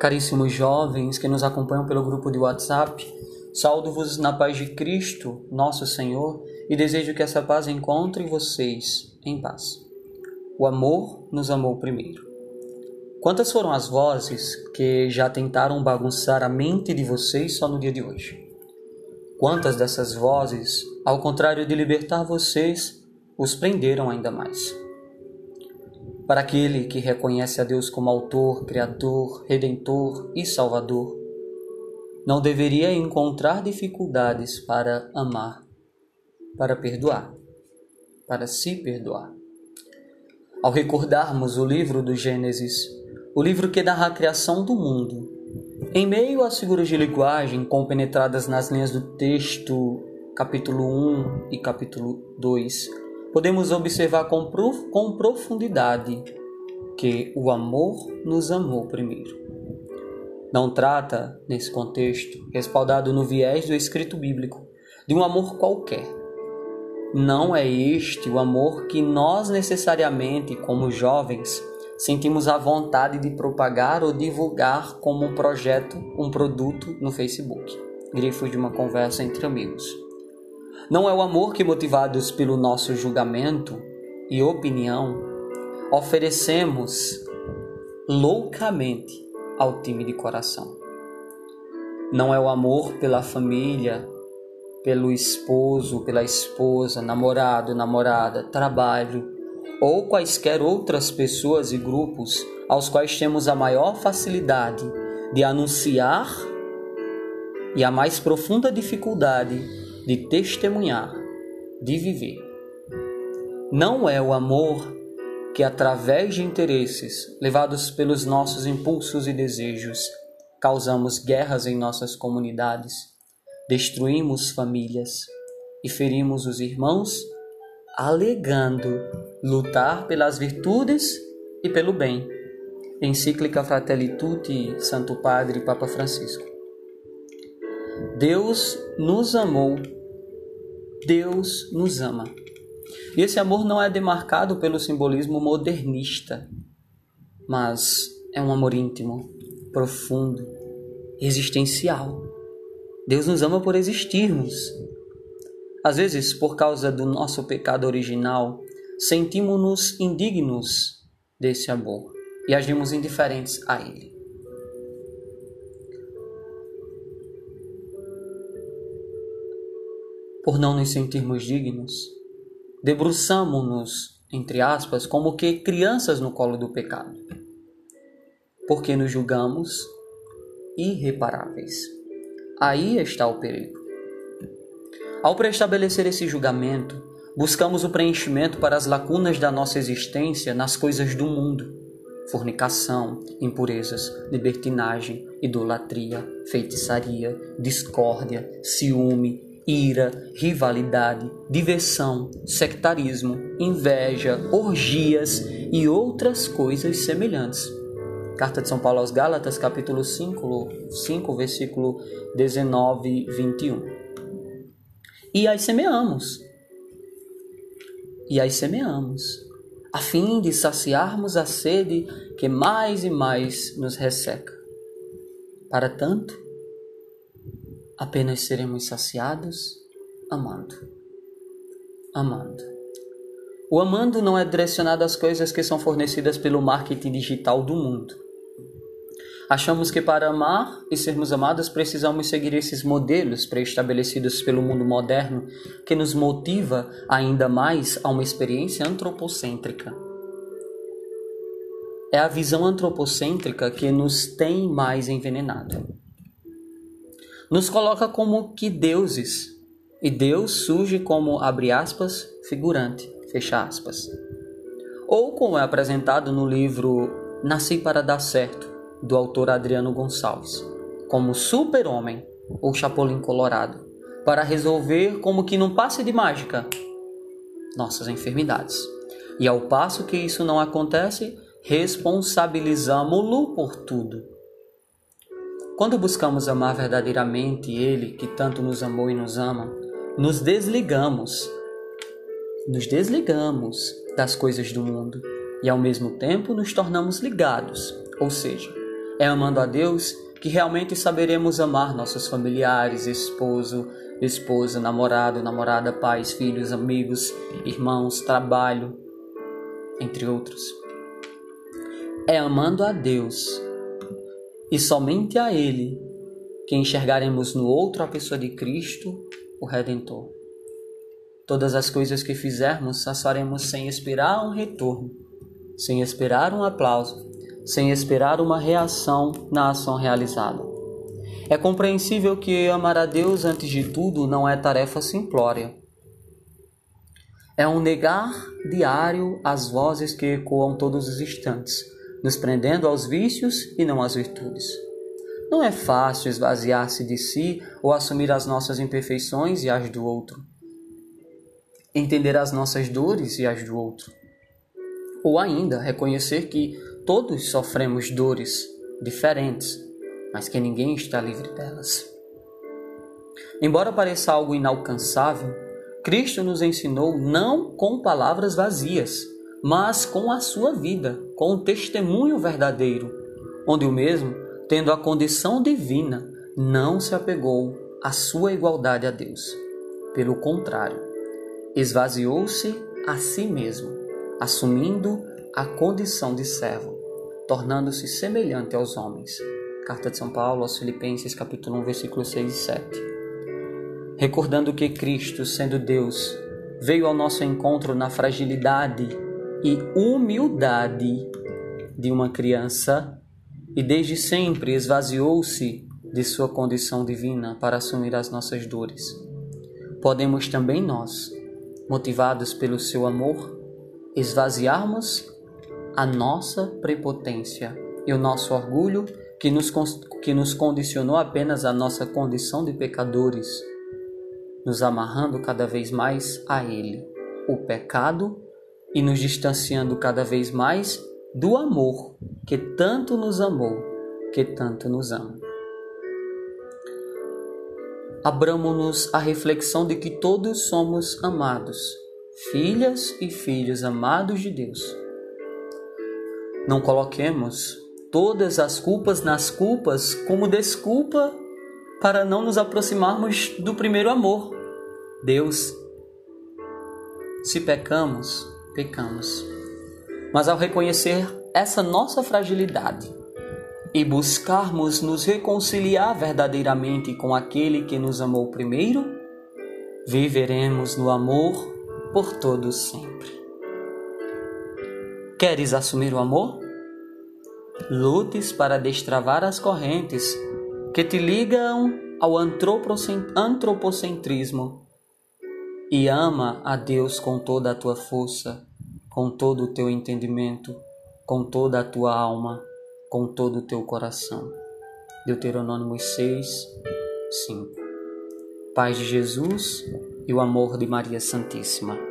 Caríssimos jovens que nos acompanham pelo grupo de WhatsApp, saúdo-vos na paz de Cristo, nosso Senhor, e desejo que essa paz encontre vocês em paz. O amor nos amou primeiro. Quantas foram as vozes que já tentaram bagunçar a mente de vocês só no dia de hoje? Quantas dessas vozes, ao contrário de libertar vocês, os prenderam ainda mais? Para aquele que reconhece a Deus como Autor, Criador, Redentor e Salvador, não deveria encontrar dificuldades para amar, para perdoar, para se perdoar. Ao recordarmos o livro do Gênesis, o livro que narra a criação do mundo, em meio às figuras de linguagem compenetradas nas linhas do texto, capítulo 1 e capítulo 2, podemos observar com, prof com profundidade que o amor nos amou primeiro. Não trata, nesse contexto, respaldado no viés do escrito bíblico, de um amor qualquer. Não é este o amor que nós necessariamente, como jovens, sentimos a vontade de propagar ou divulgar como um projeto, um produto no Facebook, grifo de uma conversa entre amigos. Não é o amor que, motivados pelo nosso julgamento e opinião, oferecemos loucamente ao time de coração. Não é o amor pela família, pelo esposo, pela esposa, namorado, namorada, trabalho ou quaisquer outras pessoas e grupos aos quais temos a maior facilidade de anunciar e a mais profunda dificuldade de testemunhar, de viver. Não é o amor que, através de interesses levados pelos nossos impulsos e desejos, causamos guerras em nossas comunidades, destruímos famílias e ferimos os irmãos, alegando lutar pelas virtudes e pelo bem. Encíclica Fratelli Tutti, Santo Padre Papa Francisco. Deus nos amou. Deus nos ama. E esse amor não é demarcado pelo simbolismo modernista, mas é um amor íntimo, profundo, existencial. Deus nos ama por existirmos. Às vezes, por causa do nosso pecado original, sentimos-nos indignos desse amor e agimos indiferentes a ele. Por não nos sentirmos dignos, debruçamo-nos, entre aspas, como que crianças no colo do pecado, porque nos julgamos irreparáveis. Aí está o perigo. Ao preestabelecer esse julgamento, buscamos o preenchimento para as lacunas da nossa existência nas coisas do mundo. Fornicação, impurezas, libertinagem, idolatria, feitiçaria, discórdia, ciúme, ira, rivalidade, diversão, sectarismo, inveja, orgias e outras coisas semelhantes. Carta de São Paulo aos Gálatas, capítulo 5, 5 versículo 19 e 21. E aí semeamos. E aí semeamos, a fim de saciarmos a sede que mais e mais nos resseca. Para tanto, apenas seremos saciados amando. Amando. O amando não é direcionado às coisas que são fornecidas pelo marketing digital do mundo. Achamos que para amar e sermos amados precisamos seguir esses modelos pré-estabelecidos pelo mundo moderno que nos motiva ainda mais a uma experiência antropocêntrica. É a visão antropocêntrica que nos tem mais envenenado nos coloca como que deuses. E Deus surge como, abre aspas, figurante, fecha aspas. Ou como é apresentado no livro Nasci para Dar Certo, do autor Adriano Gonçalves, como super-homem ou chapolim colorado, para resolver como que num passe de mágica nossas enfermidades. E ao passo que isso não acontece, responsabilizamos-lo por tudo quando buscamos amar verdadeiramente Ele, que tanto nos amou e nos ama, nos desligamos, nos desligamos das coisas do mundo e ao mesmo tempo nos tornamos ligados, ou seja, É amando a Deus que realmente saberemos amar nossos familiares, esposo, esposa, namorado, namorada, pais, filhos, amigos, irmãos, trabalho, entre outros. É amando a Deus e somente a Ele que enxergaremos no outro a pessoa de Cristo, o Redentor. Todas as coisas que fizermos, as faremos sem esperar um retorno, sem esperar um aplauso, sem esperar uma reação na ação realizada. É compreensível que amar a Deus antes de tudo não é tarefa simplória. É um negar diário as vozes que ecoam todos os instantes, nos prendendo aos vícios e não às virtudes. Não é fácil esvaziar-se de si ou assumir as nossas imperfeições e as do outro. Entender as nossas dores e as do outro. Ou ainda reconhecer que todos sofremos dores diferentes mas que ninguém está livre delas. Embora pareça algo inalcançável, Cristo nos ensinou não com palavras vazias, mas com a sua vida, com o testemunho verdadeiro, onde o mesmo, tendo a condição divina, não se apegou à sua igualdade a Deus. Pelo contrário, esvaziou-se a si mesmo, assumindo a condição de servo, tornando-se semelhante aos homens Carta de São Paulo aos Filipenses, capítulo 1, versículos 6 e 7. Recordando que Cristo, sendo Deus, veio ao nosso encontro na fragilidade e humildade de uma criança e desde sempre esvaziou-se de sua condição divina para assumir as nossas dores. Podemos também nós, motivados pelo seu amor, esvaziarmos a nossa prepotência e o nosso orgulho que nos, que nos condicionou apenas a nossa condição de pecadores, nos amarrando cada vez mais a Ele, o pecado, e nos distanciando cada vez mais do amor que tanto nos amou, que tanto nos ama. Abramos-nos a reflexão de que todos somos amados, filhas e filhos amados de Deus. Não coloquemos todas as culpas nas culpas como desculpa para não nos aproximarmos do primeiro amor, Deus. Se pecamos, pecamos. Mas ao reconhecer essa nossa fragilidade e buscarmos nos reconciliar verdadeiramente com aquele que nos amou primeiro, viveremos no amor por todo sempre. Queres assumir o amor? lutes para destravar as correntes que te ligam ao antropocentrismo e ama a Deus com toda a tua força, com todo o teu entendimento, com toda a tua alma, com todo o teu coração. Deuteronômio 6, 5. Paz de Jesus e o amor de Maria Santíssima.